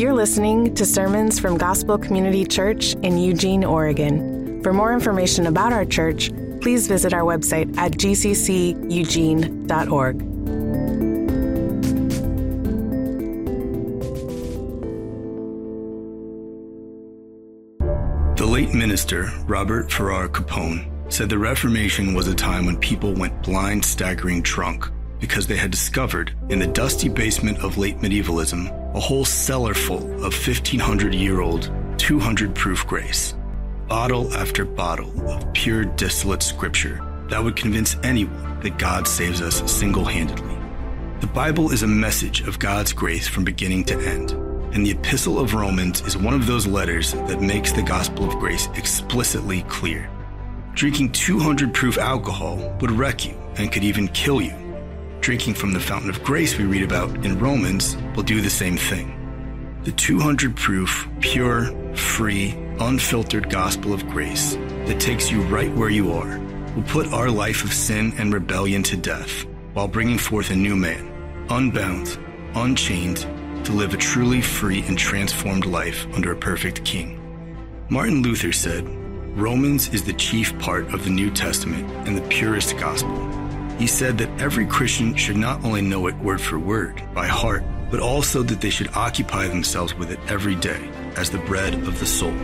You're listening to sermons from Gospel Community Church in Eugene, Oregon. For more information about our church, please visit our website at gcceugene.org. The late minister, Robert Farrar Capon, said the Reformation was a time when people went blind, staggering drunk because they had discovered in the dusty basement of late medievalism a whole cellar full of 1500 year old, 200 proof grace. Bottle after bottle of pure distillate scripture that would convince anyone that God saves us single handedly. The Bible is a message of God's grace from beginning to end, and the Epistle of Romans is one of those letters that makes the gospel of grace explicitly clear. Drinking 200 proof alcohol would wreck you and could even kill you. Drinking from the fountain of grace we read about in Romans will do the same thing. The 200 proof, pure, free, unfiltered gospel of grace that takes you right where you are will put our life of sin and rebellion to death while bringing forth a new man, unbound, unchained, to live a truly free and transformed life under a perfect king. Martin Luther said, Romans is the chief part of the New Testament and the purest gospel. He said that every Christian should not only know it word for word, by heart, but also that they should occupy themselves with it every day as the bread of the soul.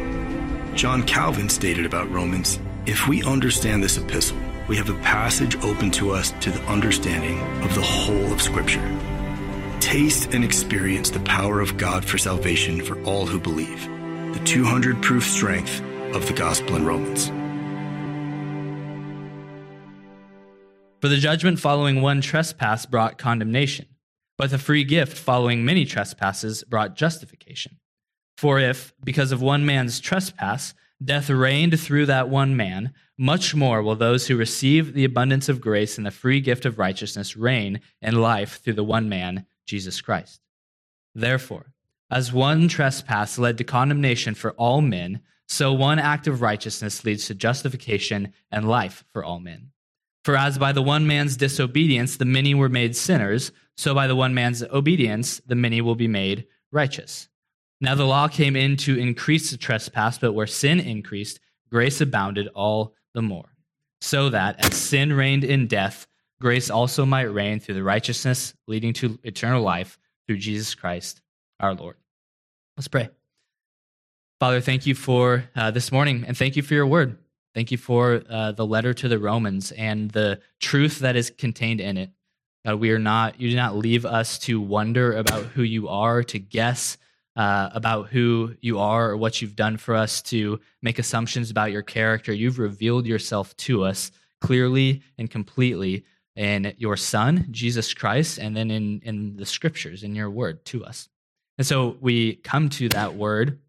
John Calvin stated about Romans if we understand this epistle, we have a passage open to us to the understanding of the whole of Scripture. Taste and experience the power of God for salvation for all who believe. The 200 proof strength of the gospel in Romans. For the judgment following one trespass brought condemnation, but the free gift following many trespasses brought justification. For if, because of one man's trespass, death reigned through that one man, much more will those who receive the abundance of grace and the free gift of righteousness reign in life through the one man, Jesus Christ. Therefore, as one trespass led to condemnation for all men, so one act of righteousness leads to justification and life for all men. For as by the one man's disobedience the many were made sinners, so by the one man's obedience the many will be made righteous. Now the law came in to increase the trespass, but where sin increased, grace abounded all the more. So that as sin reigned in death, grace also might reign through the righteousness leading to eternal life through Jesus Christ our Lord. Let's pray. Father, thank you for uh, this morning and thank you for your word. Thank you for uh, the letter to the Romans and the truth that is contained in it. God, we are not, you do not leave us to wonder about who you are, to guess uh, about who you are or what you've done for us, to make assumptions about your character. You've revealed yourself to us clearly and completely in your Son, Jesus Christ, and then in, in the scriptures, in your word to us. And so we come to that word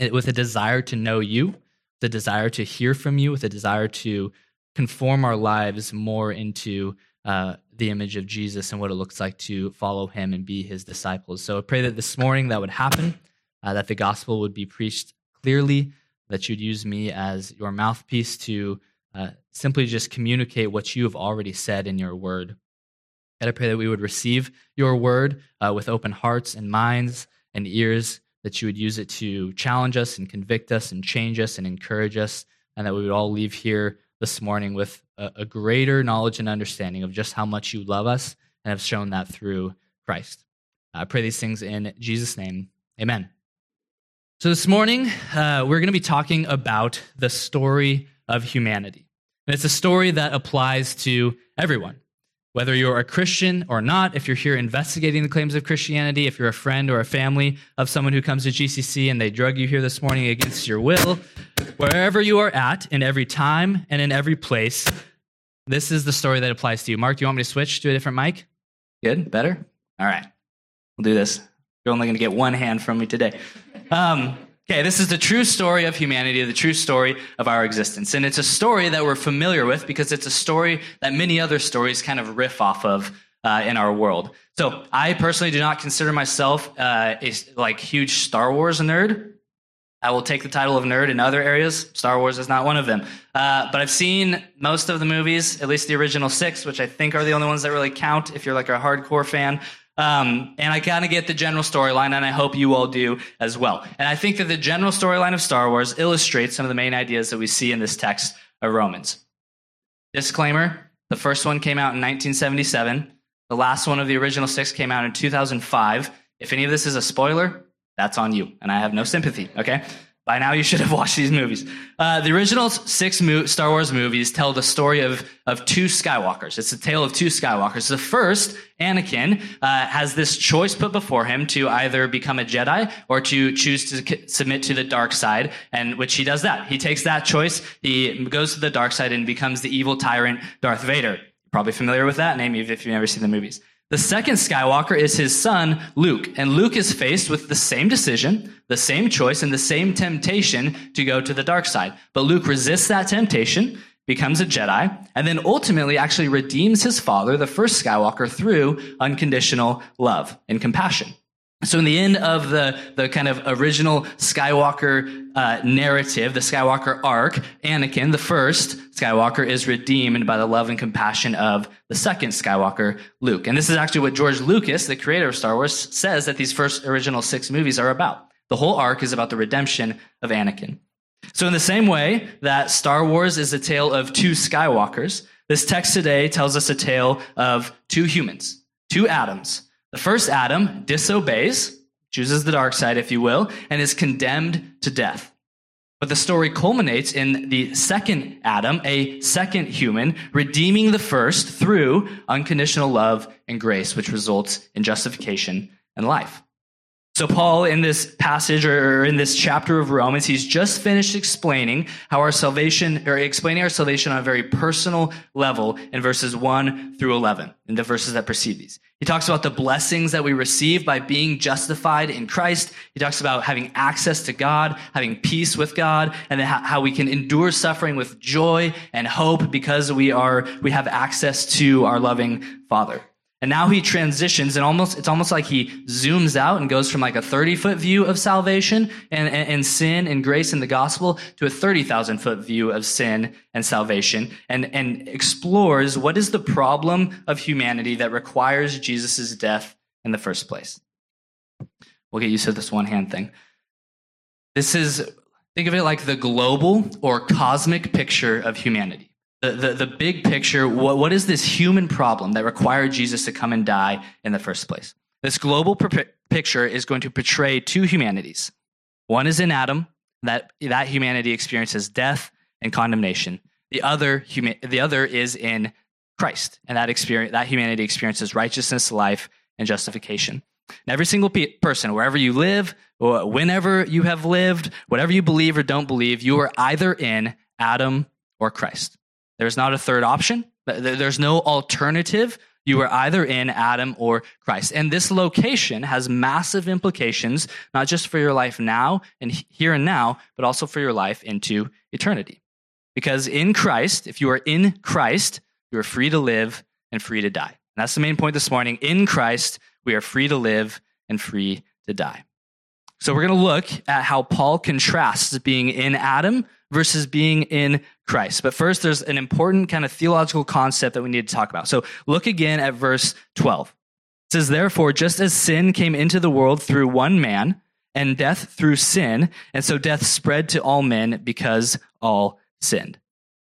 with a desire to know you, the desire to hear from you, with a desire to conform our lives more into uh, the image of Jesus and what it looks like to follow him and be his disciples. So I pray that this morning that would happen, uh, that the gospel would be preached clearly, that you'd use me as your mouthpiece to uh, simply just communicate what you have already said in your word. And I pray that we would receive your word uh, with open hearts and minds and ears that you would use it to challenge us and convict us and change us and encourage us, and that we would all leave here this morning with a, a greater knowledge and understanding of just how much you love us and have shown that through Christ. I pray these things in Jesus' name. Amen. So, this morning, uh, we're going to be talking about the story of humanity. And it's a story that applies to everyone. Whether you're a Christian or not, if you're here investigating the claims of Christianity, if you're a friend or a family of someone who comes to GCC and they drug you here this morning against your will, wherever you are at, in every time and in every place, this is the story that applies to you. Mark, do you want me to switch to a different mic? Good? Better? All right. We'll do this. You're only going to get one hand from me today. Um, Okay, this is the true story of humanity, the true story of our existence. And it's a story that we're familiar with because it's a story that many other stories kind of riff off of uh, in our world. So I personally do not consider myself uh, a like huge Star Wars nerd. I will take the title of nerd in other areas. Star Wars is not one of them. Uh, but I've seen most of the movies, at least the original six, which I think are the only ones that really count if you're like a hardcore fan. Um, and I kind of get the general storyline, and I hope you all do as well. And I think that the general storyline of Star Wars illustrates some of the main ideas that we see in this text of Romans. Disclaimer the first one came out in 1977. The last one of the original six came out in 2005. If any of this is a spoiler, that's on you, and I have no sympathy, okay? By now, you should have watched these movies. Uh, the original six mo- Star Wars movies tell the story of, of two Skywalkers. It's a tale of two Skywalkers. The first, Anakin, uh, has this choice put before him to either become a Jedi or to choose to submit to the dark side, and which he does that. He takes that choice, he goes to the dark side and becomes the evil tyrant Darth Vader. Probably familiar with that name if you've never seen the movies. The second Skywalker is his son, Luke. And Luke is faced with the same decision, the same choice, and the same temptation to go to the dark side. But Luke resists that temptation, becomes a Jedi, and then ultimately actually redeems his father, the first Skywalker, through unconditional love and compassion. So in the end of the, the kind of original Skywalker uh, narrative, the Skywalker arc, Anakin, the first Skywalker, is redeemed by the love and compassion of the second Skywalker, Luke. And this is actually what George Lucas, the creator of Star Wars, says that these first original six movies are about. The whole arc is about the redemption of Anakin. So in the same way that Star Wars is a tale of two Skywalkers, this text today tells us a tale of two humans, two Adams, the first Adam disobeys, chooses the dark side, if you will, and is condemned to death. But the story culminates in the second Adam, a second human, redeeming the first through unconditional love and grace, which results in justification and life. So, Paul, in this passage or in this chapter of Romans, he's just finished explaining how our salvation, or explaining our salvation on a very personal level in verses 1 through 11, in the verses that precede these. He talks about the blessings that we receive by being justified in Christ. He talks about having access to God, having peace with God, and how we can endure suffering with joy and hope because we are, we have access to our loving Father. And now he transitions and almost, it's almost like he zooms out and goes from like a 30 foot view of salvation and, and, and sin and grace in the gospel to a 30,000 foot view of sin and salvation and, and explores what is the problem of humanity that requires Jesus' death in the first place. We'll get used to this one hand thing. This is, think of it like the global or cosmic picture of humanity the, the, the, big picture what, what is this human problem that required Jesus to come and die in the first place? This global picture is going to portray two humanities. One is in Adam, that, that humanity experiences death and condemnation. The other, huma- the other is in Christ, and that, experience, that humanity experiences righteousness, life, and justification. And every single pe- person, wherever you live, whenever you have lived, whatever you believe or don't believe, you are either in Adam or Christ. There's not a third option. There's no alternative. You are either in Adam or Christ. And this location has massive implications, not just for your life now and here and now, but also for your life into eternity. Because in Christ, if you are in Christ, you are free to live and free to die. And that's the main point this morning. In Christ, we are free to live and free to die. So we're going to look at how Paul contrasts being in Adam versus being in Christ. But first, there's an important kind of theological concept that we need to talk about. So look again at verse 12. It says, Therefore, just as sin came into the world through one man, and death through sin, and so death spread to all men because all sinned.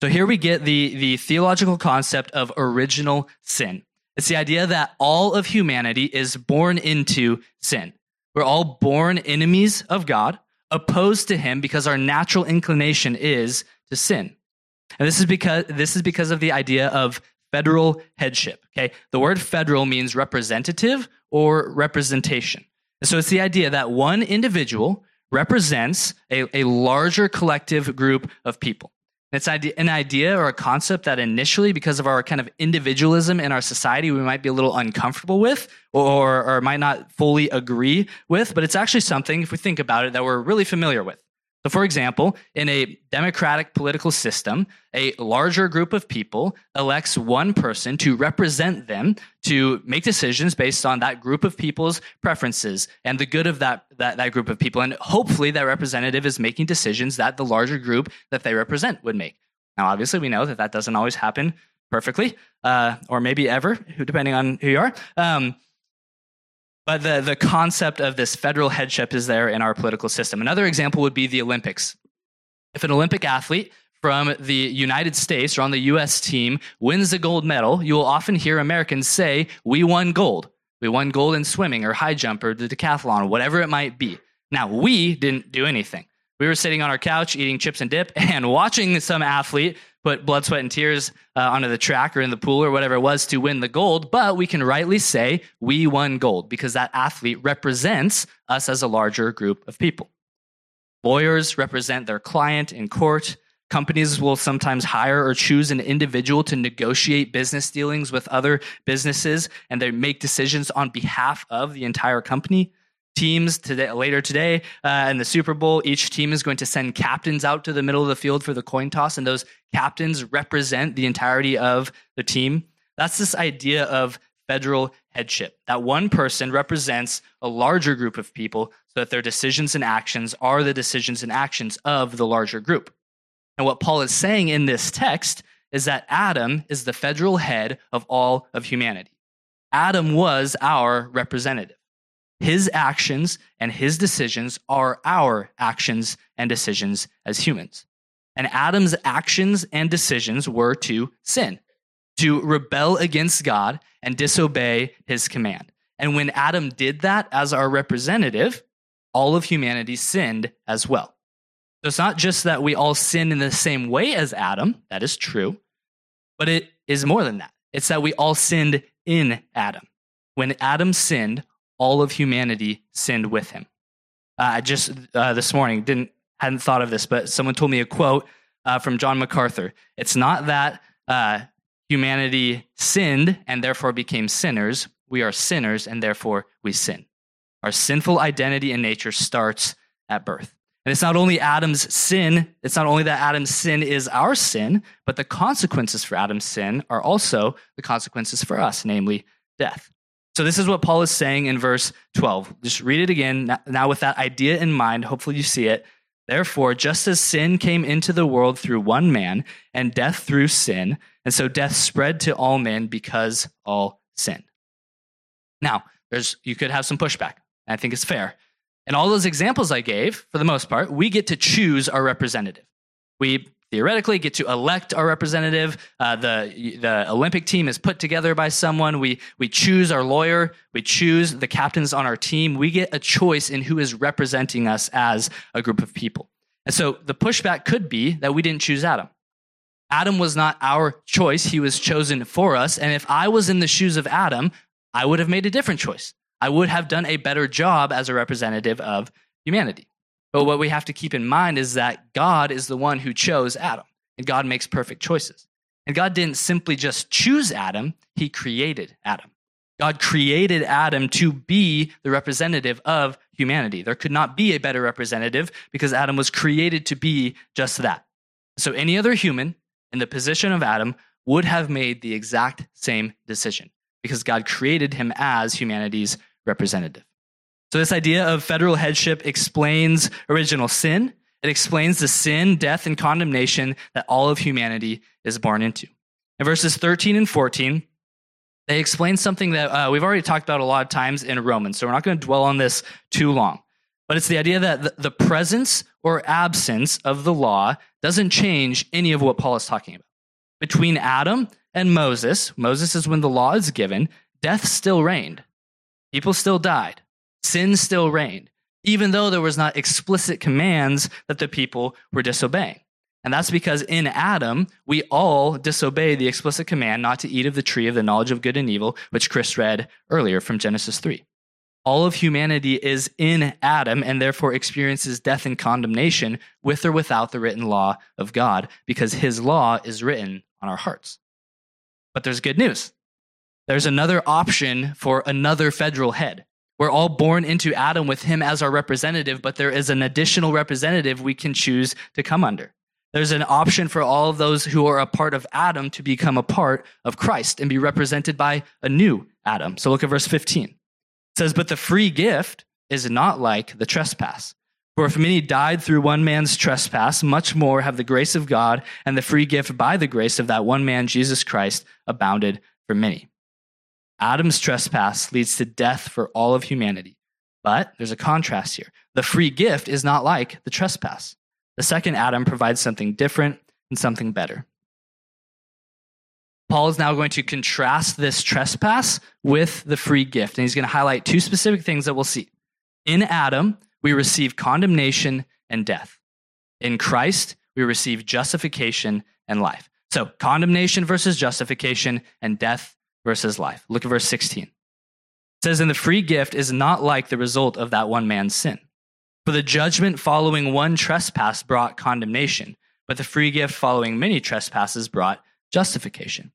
So here we get the, the theological concept of original sin. It's the idea that all of humanity is born into sin. We're all born enemies of God, opposed to him because our natural inclination is to sin. And this is because this is because of the idea of federal headship. Okay. The word federal means representative or representation. so it's the idea that one individual represents a, a larger collective group of people. It's an idea or a concept that initially, because of our kind of individualism in our society, we might be a little uncomfortable with or, or might not fully agree with, but it's actually something, if we think about it, that we're really familiar with. So, for example, in a democratic political system, a larger group of people elects one person to represent them to make decisions based on that group of people's preferences and the good of that, that, that group of people. And hopefully, that representative is making decisions that the larger group that they represent would make. Now, obviously, we know that that doesn't always happen perfectly, uh, or maybe ever, depending on who you are. Um, But the, the concept of this federal headship is there in our political system. Another example would be the Olympics. If an Olympic athlete from the United States or on the US team wins a gold medal, you will often hear Americans say, We won gold. We won gold in swimming or high jump or the decathlon, whatever it might be. Now, we didn't do anything. We were sitting on our couch eating chips and dip and watching some athlete put blood, sweat, and tears uh, onto the track or in the pool or whatever it was to win the gold. But we can rightly say we won gold because that athlete represents us as a larger group of people. Lawyers represent their client in court. Companies will sometimes hire or choose an individual to negotiate business dealings with other businesses, and they make decisions on behalf of the entire company. Teams today, later today uh, in the Super Bowl, each team is going to send captains out to the middle of the field for the coin toss, and those captains represent the entirety of the team. That's this idea of federal headship. That one person represents a larger group of people so that their decisions and actions are the decisions and actions of the larger group. And what Paul is saying in this text is that Adam is the federal head of all of humanity. Adam was our representative. His actions and his decisions are our actions and decisions as humans. And Adam's actions and decisions were to sin, to rebel against God and disobey his command. And when Adam did that as our representative, all of humanity sinned as well. So it's not just that we all sin in the same way as Adam, that is true, but it is more than that. It's that we all sinned in Adam. When Adam sinned, all of humanity sinned with him. Uh, just uh, this morning, didn't hadn't thought of this, but someone told me a quote uh, from John MacArthur. It's not that uh, humanity sinned and therefore became sinners. We are sinners and therefore we sin. Our sinful identity and nature starts at birth. And it's not only Adam's sin, it's not only that Adam's sin is our sin, but the consequences for Adam's sin are also the consequences for us, namely death. So, this is what Paul is saying in verse 12. Just read it again. Now, with that idea in mind, hopefully you see it. Therefore, just as sin came into the world through one man, and death through sin, and so death spread to all men because all sin. Now, there's you could have some pushback. I think it's fair. And all those examples I gave, for the most part, we get to choose our representative. We theoretically get to elect our representative. Uh, the, the Olympic team is put together by someone. We, we choose our lawyer. We choose the captains on our team. We get a choice in who is representing us as a group of people. And so the pushback could be that we didn't choose Adam. Adam was not our choice. He was chosen for us. And if I was in the shoes of Adam, I would have made a different choice. I would have done a better job as a representative of humanity. But what we have to keep in mind is that God is the one who chose Adam, and God makes perfect choices. And God didn't simply just choose Adam, He created Adam. God created Adam to be the representative of humanity. There could not be a better representative because Adam was created to be just that. So any other human in the position of Adam would have made the exact same decision because God created him as humanity's representative. So, this idea of federal headship explains original sin. It explains the sin, death, and condemnation that all of humanity is born into. In verses 13 and 14, they explain something that uh, we've already talked about a lot of times in Romans, so we're not going to dwell on this too long. But it's the idea that the presence or absence of the law doesn't change any of what Paul is talking about. Between Adam and Moses, Moses is when the law is given, death still reigned. People still died. Sin still reigned, even though there was not explicit commands that the people were disobeying. And that's because in Adam, we all disobey the explicit command not to eat of the tree of the knowledge of good and evil, which Chris read earlier from Genesis 3. All of humanity is in Adam and therefore experiences death and condemnation with or without the written law of God because his law is written on our hearts. But there's good news. There's another option for another federal head. We're all born into Adam with him as our representative, but there is an additional representative we can choose to come under. There's an option for all of those who are a part of Adam to become a part of Christ and be represented by a new Adam. So look at verse 15. It says, But the free gift is not like the trespass. For if many died through one man's trespass, much more have the grace of God and the free gift by the grace of that one man, Jesus Christ, abounded for many. Adam's trespass leads to death for all of humanity. But there's a contrast here. The free gift is not like the trespass. The second Adam provides something different and something better. Paul is now going to contrast this trespass with the free gift, and he's going to highlight two specific things that we'll see. In Adam, we receive condemnation and death. In Christ, we receive justification and life. So, condemnation versus justification, and death versus life. Look at verse 16. It says, And the free gift is not like the result of that one man's sin. For the judgment following one trespass brought condemnation, but the free gift following many trespasses brought justification.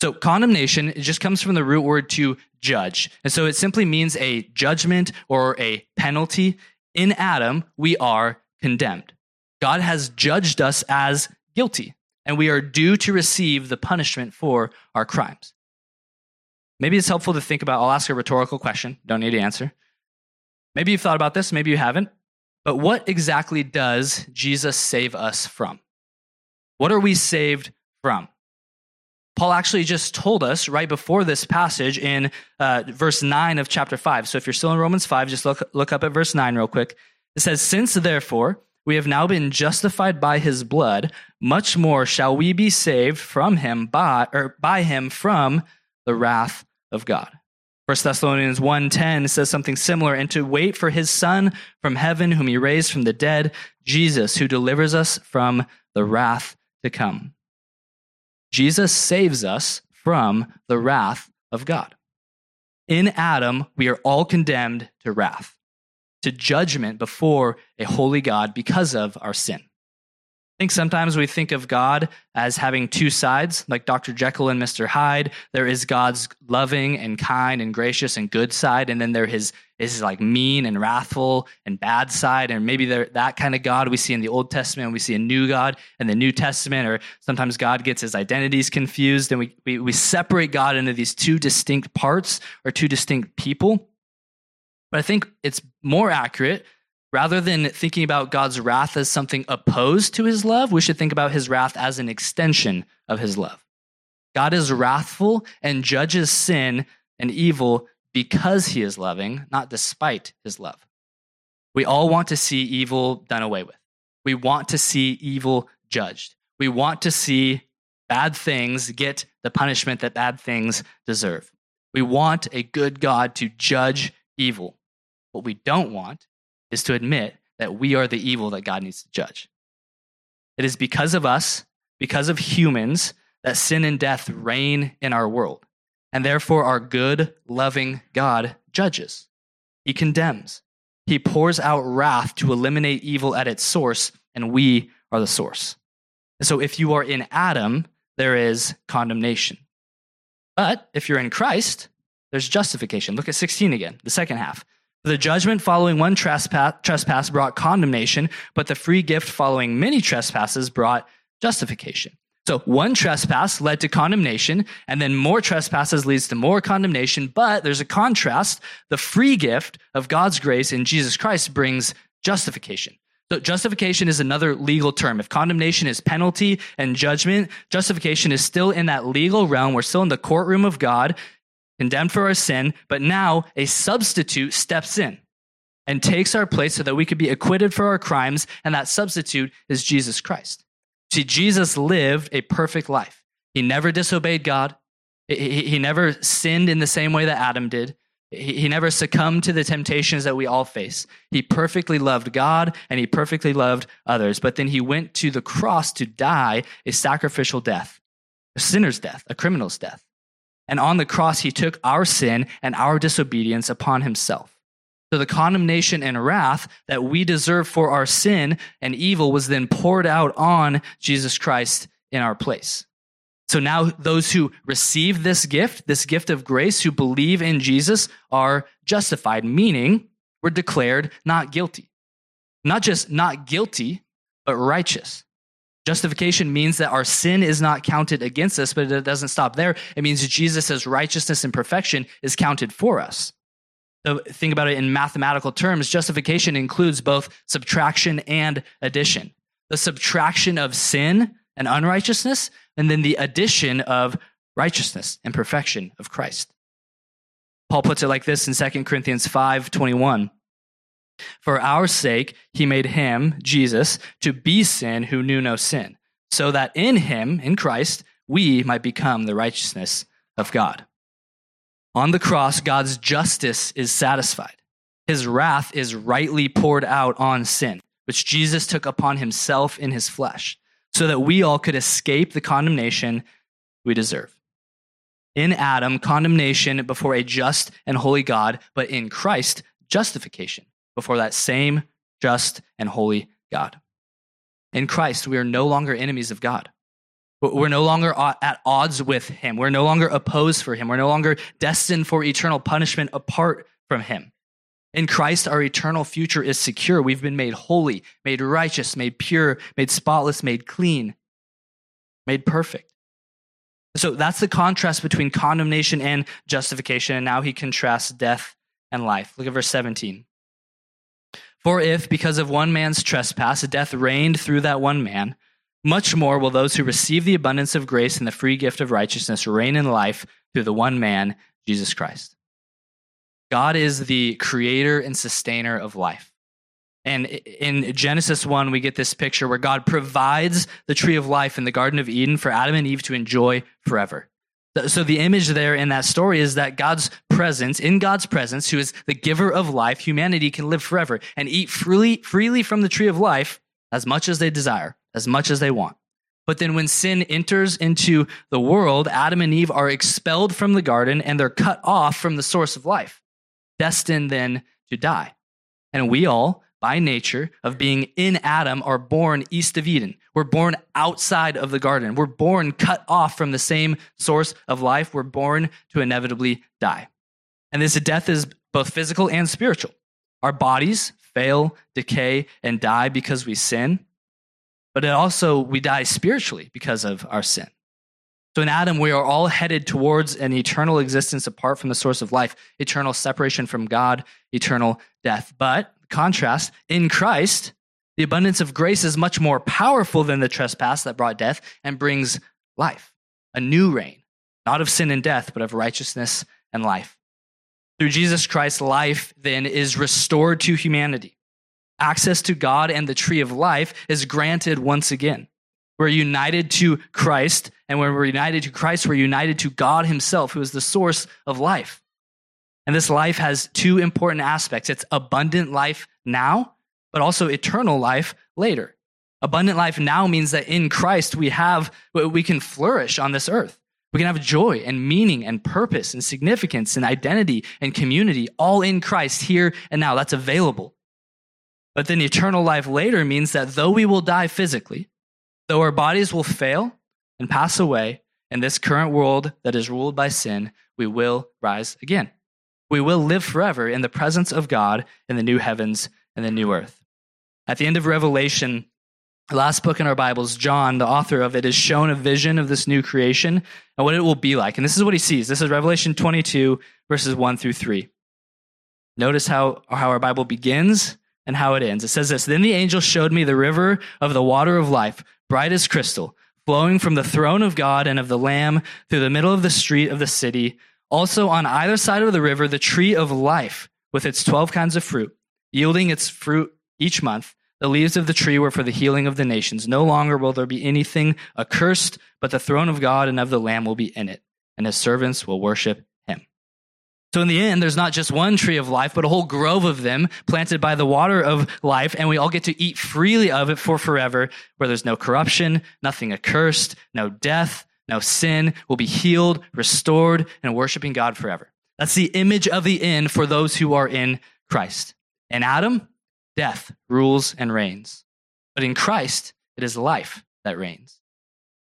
So, condemnation it just comes from the root word to judge. And so it simply means a judgment or a penalty. In Adam, we are condemned. God has judged us as guilty and we are due to receive the punishment for our crimes. Maybe it's helpful to think about. I'll ask a rhetorical question, don't need to answer. Maybe you've thought about this, maybe you haven't. But what exactly does Jesus save us from? What are we saved from? Paul actually just told us right before this passage in uh, verse 9 of chapter 5. So if you're still in Romans 5, just look, look up at verse 9 real quick. It says, Since therefore we have now been justified by his blood, much more shall we be saved from him by or by him from the wrath of God. 1 Thessalonians 1:10 says something similar and to wait for his son from heaven whom he raised from the dead, Jesus who delivers us from the wrath to come. Jesus saves us from the wrath of God. In Adam, we are all condemned to wrath to judgment before a holy God because of our sin. Think sometimes we think of God as having two sides, like Dr. Jekyll and Mr. Hyde. There is God's loving and kind and gracious and good side, and then there is his like mean and wrathful and bad side. And maybe there, that kind of God we see in the Old Testament, we see a new God in the New Testament, or sometimes God gets his identities confused, and we, we, we separate God into these two distinct parts or two distinct people. But I think it's more accurate. Rather than thinking about God's wrath as something opposed to his love, we should think about his wrath as an extension of his love. God is wrathful and judges sin and evil because he is loving, not despite his love. We all want to see evil done away with. We want to see evil judged. We want to see bad things get the punishment that bad things deserve. We want a good God to judge evil. What we don't want is to admit that we are the evil that God needs to judge. It is because of us, because of humans, that sin and death reign in our world. And therefore, our good, loving God judges. He condemns. He pours out wrath to eliminate evil at its source, and we are the source. And so, if you are in Adam, there is condemnation. But if you're in Christ, there's justification. Look at 16 again, the second half. The judgment following one trespass, trespass brought condemnation, but the free gift following many trespasses brought justification. So one trespass led to condemnation, and then more trespasses leads to more condemnation. But there's a contrast. The free gift of God's grace in Jesus Christ brings justification. So justification is another legal term. If condemnation is penalty and judgment, justification is still in that legal realm. We're still in the courtroom of God condemned for our sin, but now a substitute steps in and takes our place so that we could be acquitted for our crimes, and that substitute is Jesus Christ. See, Jesus lived a perfect life. He never disobeyed God. He, never sinned in the same way that Adam did. he never succumbed to the temptations that we all face. He perfectly loved God and he perfectly loved others. But then he went to the cross to die a sacrificial death, a sinner's death, a criminal's death. And on the cross, he took our sin and our disobedience upon himself. So the condemnation and wrath that we deserve for our sin and evil was then poured out on Jesus Christ in our place. So now those who receive this gift, this gift of grace, who believe in Jesus, are justified, meaning we're declared not guilty. Not just not guilty, but righteous. Justification means that our sin is not counted against us, but it doesn't stop there. It means Jesus' righteousness and perfection is counted for us. So think about it in mathematical terms. Justification includes both subtraction and addition. The subtraction of sin and unrighteousness, and then the addition of righteousness and perfection of Christ. Paul puts it like this in 2 Corinthians 5 21. For our sake, he made him, Jesus, to be sin who knew no sin, so that in him, in Christ, we might become the righteousness of God. On the cross, God's justice is satisfied. His wrath is rightly poured out on sin, which Jesus took upon himself in his flesh, so that we all could escape the condemnation we deserve. In Adam, condemnation before a just and holy God, but in Christ, justification before that same just and holy God. In Christ, we are no longer enemies of God. We're no longer at odds with him. We're no longer opposed for him. We're no longer destined for eternal punishment apart from him. In Christ, our eternal future is secure. We've been made holy, made righteous, made pure, made spotless, made clean, made perfect. So that's the contrast between condemnation and justification. And now he contrasts death and life. Look at verse 17. For if, because of one man's trespass, death reigned through that one man, much more will those who receive the abundance of grace and the free gift of righteousness reign in life through the one man, Jesus Christ. God is the creator and sustainer of life. And in Genesis 1, we get this picture where God provides the tree of life in the Garden of Eden for Adam and Eve to enjoy forever. So the image there in that story is that God's presence, in God's presence, who is the giver of life, humanity can live forever and eat freely, freely from the tree of life as much as they desire, as much as they want. But then when sin enters into the world, Adam and Eve are expelled from the garden and they're cut off from the source of life, destined then to die. And we all, by nature of being in Adam are born east of Eden. We're born outside of the garden. We're born cut off from the same source of life. We're born to inevitably die. And this death is both physical and spiritual. Our bodies fail, decay, and die because we sin, but it also we die spiritually because of our sin. So in Adam, we are all headed towards an eternal existence apart from the source of life, eternal separation from God, eternal death. But contrast, in Christ, the abundance of grace is much more powerful than the trespass that brought death and brings life, a new reign, not of sin and death, but of righteousness and life. Through Jesus Christ, life then is restored to humanity. Access to God and the tree of life is granted once again. We're united to Christ, and when we're united to Christ, we're united to God Himself, who is the source of life. And this life has two important aspects it's abundant life now, but also eternal life later. Abundant life now means that in Christ we have, we can flourish on this earth. We can have joy and meaning and purpose and significance and identity and community all in Christ here and now. That's available. But then eternal life later means that though we will die physically, though our bodies will fail and pass away in this current world that is ruled by sin, we will rise again we will live forever in the presence of God in the new heavens and the new earth. At the end of Revelation, the last book in our Bibles, John, the author of it, is shown a vision of this new creation and what it will be like. And this is what he sees. This is Revelation 22, verses 1 through 3. Notice how, how our Bible begins and how it ends. It says this Then the angel showed me the river of the water of life, bright as crystal, flowing from the throne of God and of the Lamb through the middle of the street of the city. Also, on either side of the river, the tree of life with its 12 kinds of fruit, yielding its fruit each month. The leaves of the tree were for the healing of the nations. No longer will there be anything accursed, but the throne of God and of the Lamb will be in it, and his servants will worship him. So, in the end, there's not just one tree of life, but a whole grove of them planted by the water of life, and we all get to eat freely of it for forever, where there's no corruption, nothing accursed, no death, no sin, will be healed, restored, and worshiping God forever. That's the image of the end for those who are in Christ. And Adam, death rules and reigns. But in Christ, it is life that reigns.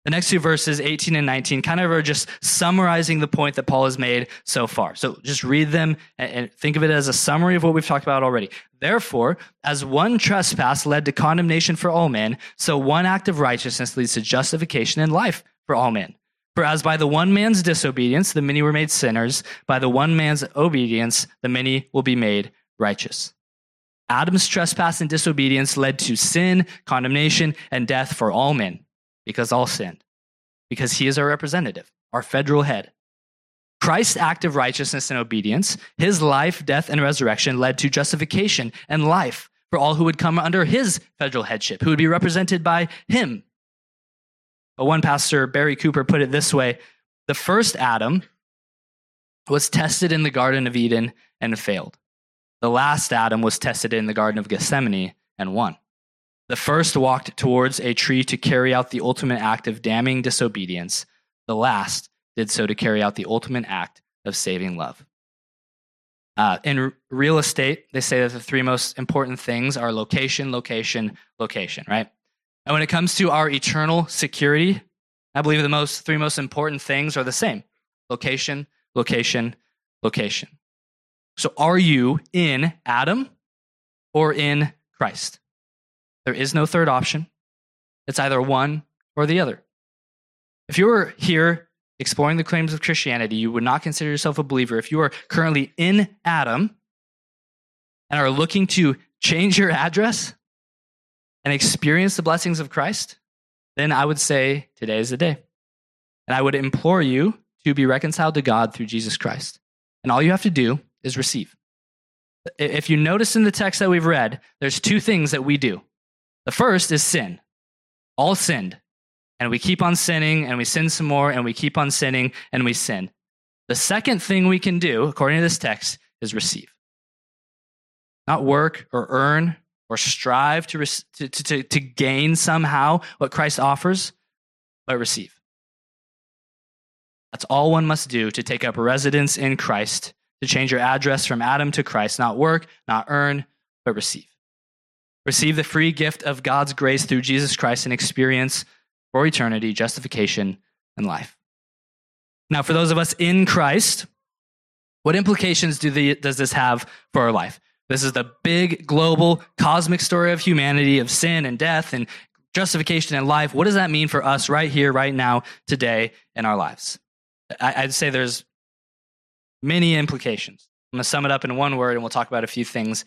The next two verses, 18 and 19, kind of are just summarizing the point that Paul has made so far. So just read them and think of it as a summary of what we've talked about already. Therefore, as one trespass led to condemnation for all men, so one act of righteousness leads to justification and life for all men. For as by the one man's disobedience the many were made sinners, by the one man's obedience the many will be made righteous. Adam's trespass and disobedience led to sin, condemnation, and death for all men, because all sinned, because he is our representative, our federal head. Christ's act of righteousness and obedience, his life, death, and resurrection led to justification and life for all who would come under his federal headship, who would be represented by him. But one pastor, Barry Cooper, put it this way The first Adam was tested in the Garden of Eden and failed. The last Adam was tested in the Garden of Gethsemane and won. The first walked towards a tree to carry out the ultimate act of damning disobedience. The last did so to carry out the ultimate act of saving love. Uh, in real estate, they say that the three most important things are location, location, location, right? And when it comes to our eternal security, I believe the most three most important things are the same location, location, location. So are you in Adam or in Christ? There is no third option. It's either one or the other. If you were here exploring the claims of Christianity, you would not consider yourself a believer. If you are currently in Adam and are looking to change your address and experience the blessings of Christ, then I would say today is the day. And I would implore you to be reconciled to God through Jesus Christ. And all you have to do is receive. If you notice in the text that we've read, there's two things that we do. The first is sin. All sinned. And we keep on sinning and we sin some more and we keep on sinning and we sin. The second thing we can do, according to this text, is receive. Not work or earn or strive to, to, to, to gain somehow what Christ offers, but receive. That's all one must do to take up residence in Christ, to change your address from Adam to Christ, not work, not earn, but receive. Receive the free gift of God's grace through Jesus Christ and experience for eternity justification and life. Now, for those of us in Christ, what implications do the, does this have for our life? This is the big global cosmic story of humanity, of sin and death and justification and life. What does that mean for us right here, right now, today in our lives? I'd say there's many implications. I'm going to sum it up in one word and we'll talk about a few things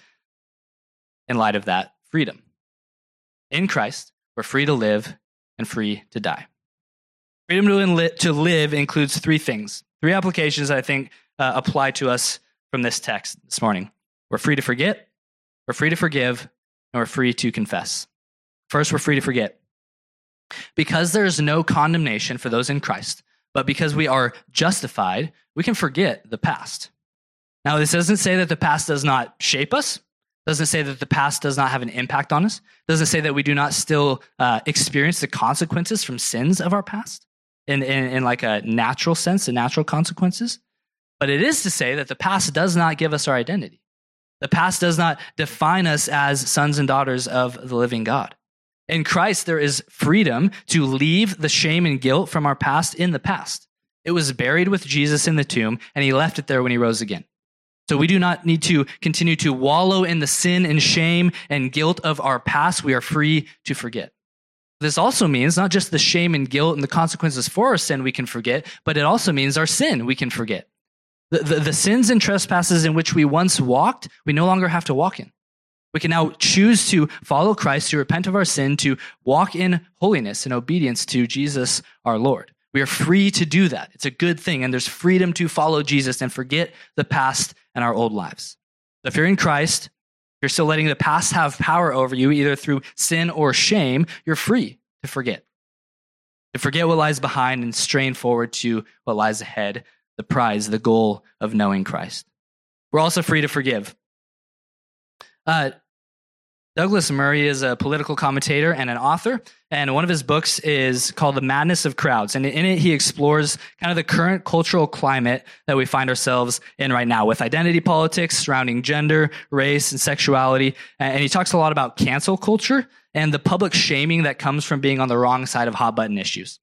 in light of that freedom. In Christ, we're free to live and free to die. Freedom to live includes three things, three applications that I think uh, apply to us from this text this morning. We're free to forget, we're free to forgive, and we're free to confess. First, we're free to forget. Because there is no condemnation for those in Christ, but because we are justified, we can forget the past. Now, this doesn't say that the past does not shape us, doesn't say that the past does not have an impact on us, doesn't say that we do not still uh, experience the consequences from sins of our past in, in, in like a natural sense, the natural consequences. But it is to say that the past does not give us our identity. The past does not define us as sons and daughters of the living God. In Christ, there is freedom to leave the shame and guilt from our past in the past. It was buried with Jesus in the tomb, and he left it there when he rose again. So we do not need to continue to wallow in the sin and shame and guilt of our past. We are free to forget. This also means not just the shame and guilt and the consequences for our sin we can forget, but it also means our sin we can forget. The, the, the, sins and trespasses in which we once walked, we no longer have to walk in. We can now choose to follow Christ, to repent of our sin, to walk in holiness and obedience to Jesus our Lord. We are free to do that. It's a good thing, and there's freedom to follow Jesus and forget the past and our old lives. If you're in Christ, you're still letting the past have power over you, either through sin or shame, you're free to forget. To forget what lies behind and strain forward to what lies ahead the prize, the goal of knowing Christ. We're also free to forgive. Uh, Douglas Murray is a political commentator and an author, and one of his books is called The Madness of Crowds. And in it, he explores kind of the current cultural climate that we find ourselves in right now with identity politics surrounding gender, race, and sexuality. And he talks a lot about cancel culture and the public shaming that comes from being on the wrong side of hot button issues.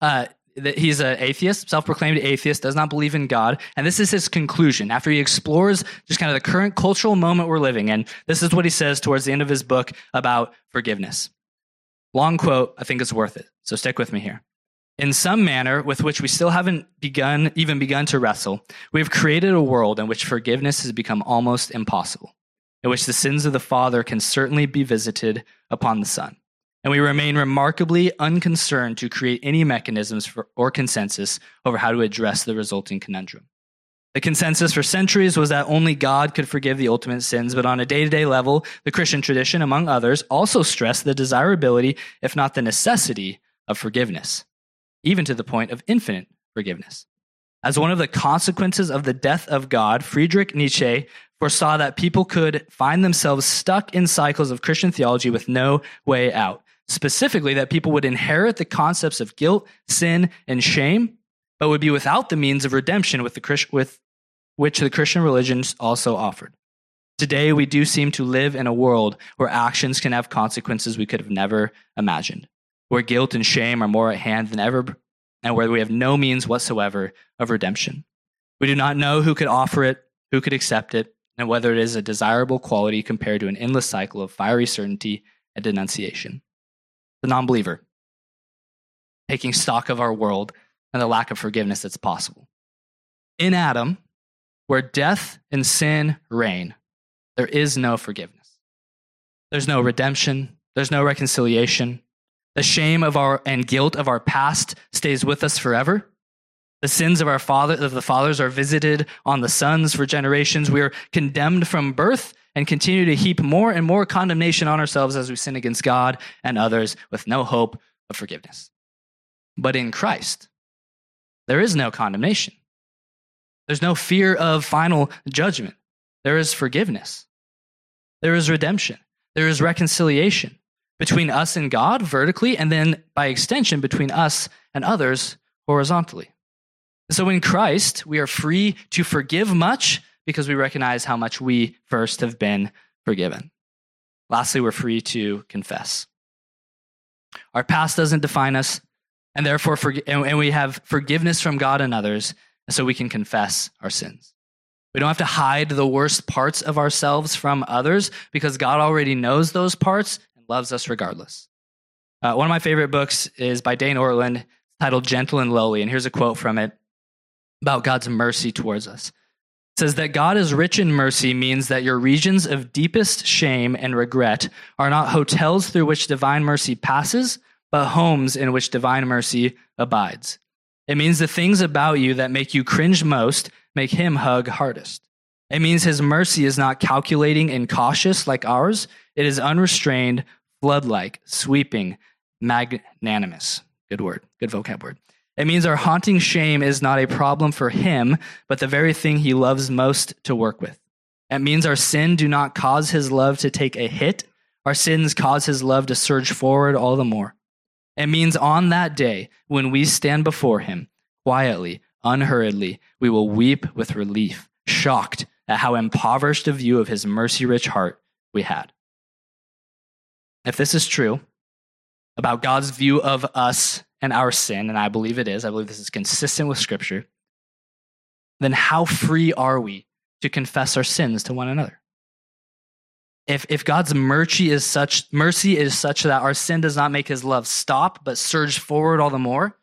Uh, he's an atheist, self-proclaimed atheist, does not believe in God, and this is his conclusion after he explores just kind of the current cultural moment we're living in. This is what he says towards the end of his book about forgiveness. Long quote, I think it's worth it. So stick with me here. In some manner with which we still haven't begun even begun to wrestle, we have created a world in which forgiveness has become almost impossible, in which the sins of the father can certainly be visited upon the son and we remain remarkably unconcerned to create any mechanisms for, or consensus over how to address the resulting conundrum. The consensus for centuries was that only God could forgive the ultimate sins, but on a day to day level, the Christian tradition, among others, also stressed the desirability, if not the necessity, of forgiveness, even to the point of infinite forgiveness. As one of the consequences of the death of God, Friedrich Nietzsche foresaw that people could find themselves stuck in cycles of Christian theology with no way out. Specifically, that people would inherit the concepts of guilt, sin, and shame, but would be without the means of redemption with, the, with which the Christian religions also offered. Today, we do seem to live in a world where actions can have consequences we could have never imagined, where guilt and shame are more at hand than ever, and where we have no means whatsoever of redemption. We do not know who could offer it, who could accept it, and whether it is a desirable quality compared to an endless cycle of fiery certainty and denunciation. The non believer, taking stock of our world and the lack of forgiveness that's possible. In Adam, where death and sin reign, there is no forgiveness. There's no redemption, there's no reconciliation. The shame of our and guilt of our past stays with us forever. The sins of our father of the fathers are visited on the sons for generations. We are condemned from birth and continue to heap more and more condemnation on ourselves as we sin against God and others with no hope of forgiveness. But in Christ, there is no condemnation. There's no fear of final judgment. There is forgiveness. There is redemption. There is reconciliation between us and God vertically, and then by extension between us and others horizontally. So in Christ, we are free to forgive much because we recognize how much we first have been forgiven. Lastly, we're free to confess. Our past doesn't define us, and therefore, and we have forgiveness from God and others, and so we can confess our sins. We don't have to hide the worst parts of ourselves from others because God already knows those parts and loves us regardless. Uh, one of my favorite books is by Dane Ortlund, titled Gentle and Lowly, and here's a quote from it about God's mercy towards us. Says that God is rich in mercy means that your regions of deepest shame and regret are not hotels through which divine mercy passes, but homes in which divine mercy abides. It means the things about you that make you cringe most make him hug hardest. It means his mercy is not calculating and cautious like ours. It is unrestrained, flood like, sweeping, magnanimous. Good word, good vocab word. It means our haunting shame is not a problem for him, but the very thing he loves most to work with. It means our sin do not cause his love to take a hit. Our sins cause his love to surge forward all the more. It means on that day, when we stand before him, quietly, unhurriedly, we will weep with relief, shocked at how impoverished a view of his mercy rich heart we had. If this is true about God's view of us and our sin, and I believe it is, I believe this is consistent with Scripture, then how free are we to confess our sins to one another? If, if God's mercy is such mercy is such that our sin does not make his love stop but surge forward all the more,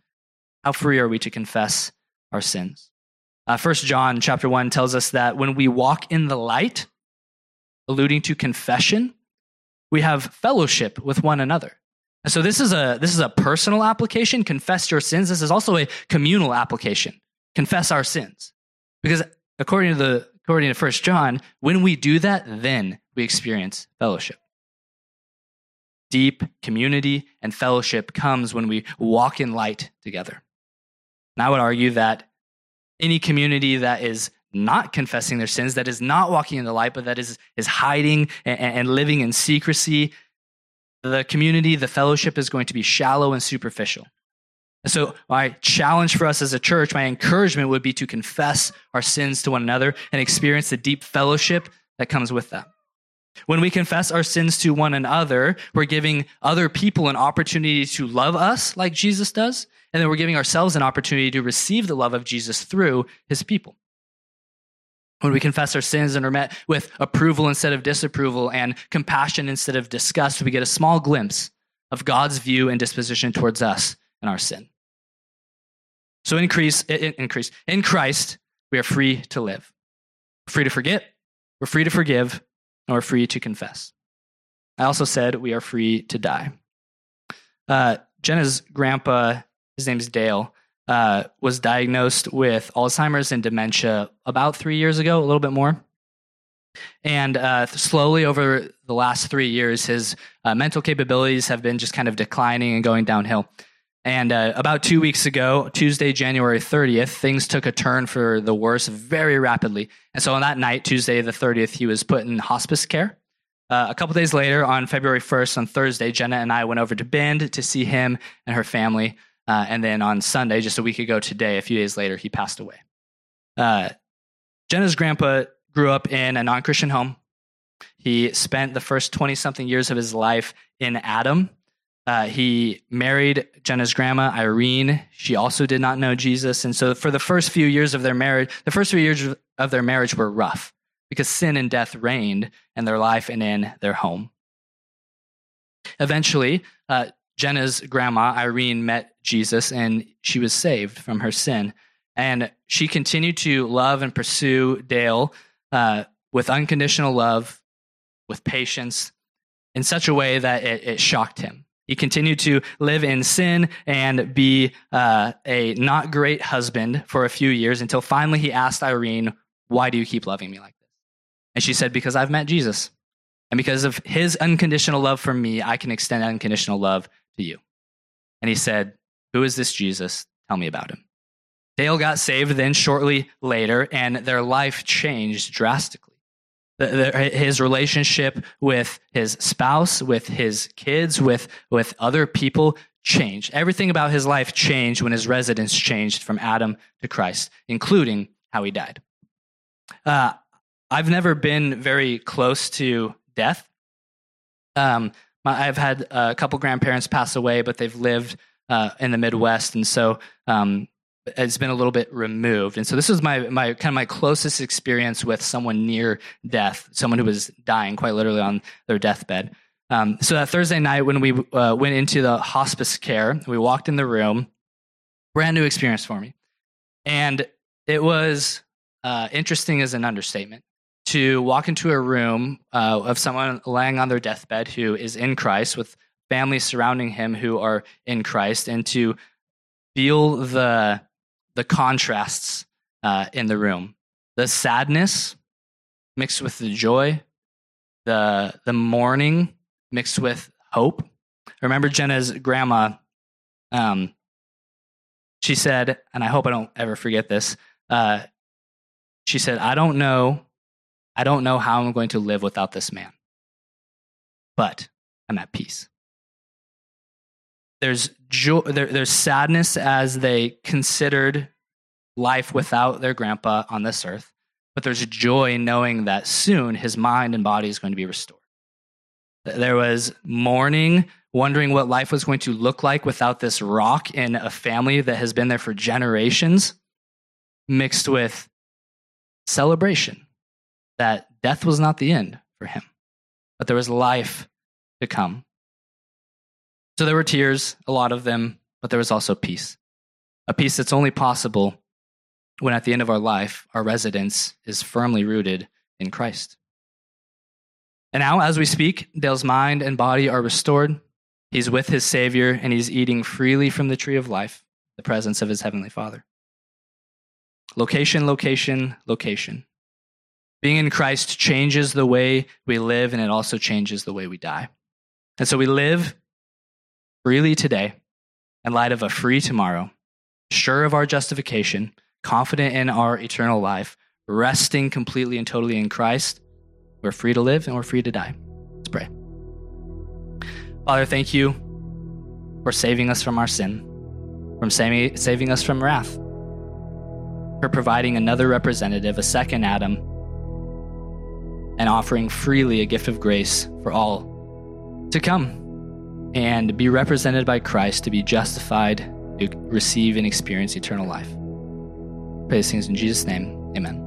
how free are we to confess our sins? Uh, First John chapter one tells us that when we walk in the light, alluding to confession, we have fellowship with one another. So this is a this is a personal application, confess your sins. This is also a communal application. Confess our sins. Because according to the according to First John, when we do that, then we experience fellowship. Deep community and fellowship comes when we walk in light together. And I would argue that any community that is not confessing their sins, that is not walking in the light, but that is, is hiding and, and living in secrecy, the community, the fellowship is going to be shallow and superficial. So, my challenge for us as a church, my encouragement would be to confess our sins to one another and experience the deep fellowship that comes with that. When we confess our sins to one another, we're giving other people an opportunity to love us like Jesus does, and then we're giving ourselves an opportunity to receive the love of Jesus through his people. When we confess our sins and are met with approval instead of disapproval and compassion instead of disgust, we get a small glimpse of God's view and disposition towards us and our sin. So increase, increase. In Christ, we are free to live. free to forget, we're free to forgive, and we're free to confess. I also said we are free to die. uh, Jenna's grandpa, his name's Dale, uh, was diagnosed with Alzheimer's and dementia about three years ago, a little bit more. And uh, slowly over the last three years, his uh, mental capabilities have been just kind of declining and going downhill. And uh, about two weeks ago, Tuesday, January 30th, things took a turn for the worse very rapidly. And so on that night, Tuesday the 30th, he was put in hospice care. Uh, a couple days later, on February 1st, on Thursday, Jenna and I went over to Bend to see him and her family. Uh, and then on Sunday, just a week ago today, a few days later, he passed away. Uh, Jenna's grandpa grew up in a non Christian home. He spent the first 20 something years of his life in Adam. Uh, he married Jenna's grandma, Irene. She also did not know Jesus. And so for the first few years of their marriage, the first few years of their marriage were rough because sin and death reigned in their life and in their home. Eventually, uh, Jenna's grandma, Irene, met Jesus and she was saved from her sin. And she continued to love and pursue Dale uh, with unconditional love, with patience, in such a way that it, it shocked him. He continued to live in sin and be uh, a not great husband for a few years until finally he asked Irene, Why do you keep loving me like this? And she said, Because I've met Jesus. And because of his unconditional love for me, I can extend unconditional love to you. And he said, Who is this Jesus? Tell me about him. Dale got saved then shortly later, and their life changed drastically. his relationship with his spouse, with his kids, with, with other people changed. Everything about his life changed when his residence changed from Adam to Christ, including how he died. Uh, I've never been very close to death. Um, my, I've had a couple grandparents pass away, but they've lived uh, in the Midwest, and so um, it's been a little bit removed. And so this is my my kind of my closest experience with someone near death, someone who was dying quite literally on their deathbed. Um, so that Thursday night when we uh, went into the hospice care, we walked in the room. Brand new experience for me, and it was uh, interesting as an understatement to walk into a room uh, of someone laying on their deathbed who is in Christ with families surrounding him who are in Christ and to feel the the contrasts uh, in the room. The sadness mixed with the joy the the mourning mixed with hope. I remember Jenna's grandma um, she said and I hope I don't ever forget this uh, she said I don't know I don't know how I'm going to live without this man, but I'm at peace. There's there, there's sadness as they considered life without their grandpa on this earth, but there's joy knowing that soon his mind and body is going to be restored. There was mourning, wondering what life was going to look like without this rock in a family that has been there for generations, mixed with celebration that death was not the end for him, but there was life to come. So there were tears, a lot of them, but there was also peace. A peace that's only possible when at the end of our life, our residence is firmly rooted in Christ. And now, as we speak, Dale's mind and body are restored. He's with his Savior, and he's eating freely from the tree of life, the presence of his Heavenly Father. Location, location, location. Being in Christ changes the way we live, and it also changes the way we die. And so we live freely today in light of a free tomorrow, sure of our justification, confident in our eternal life, resting completely and totally in Christ. We're free to live and we're free to die. Let's pray. Father, thank you for saving us from our sin, from saving us from wrath, for providing another representative, a second Adam and offering freely a gift of grace for all to come and be represented by Christ to be justified, to receive and experience eternal life. Praise things in Jesus' name. Amen.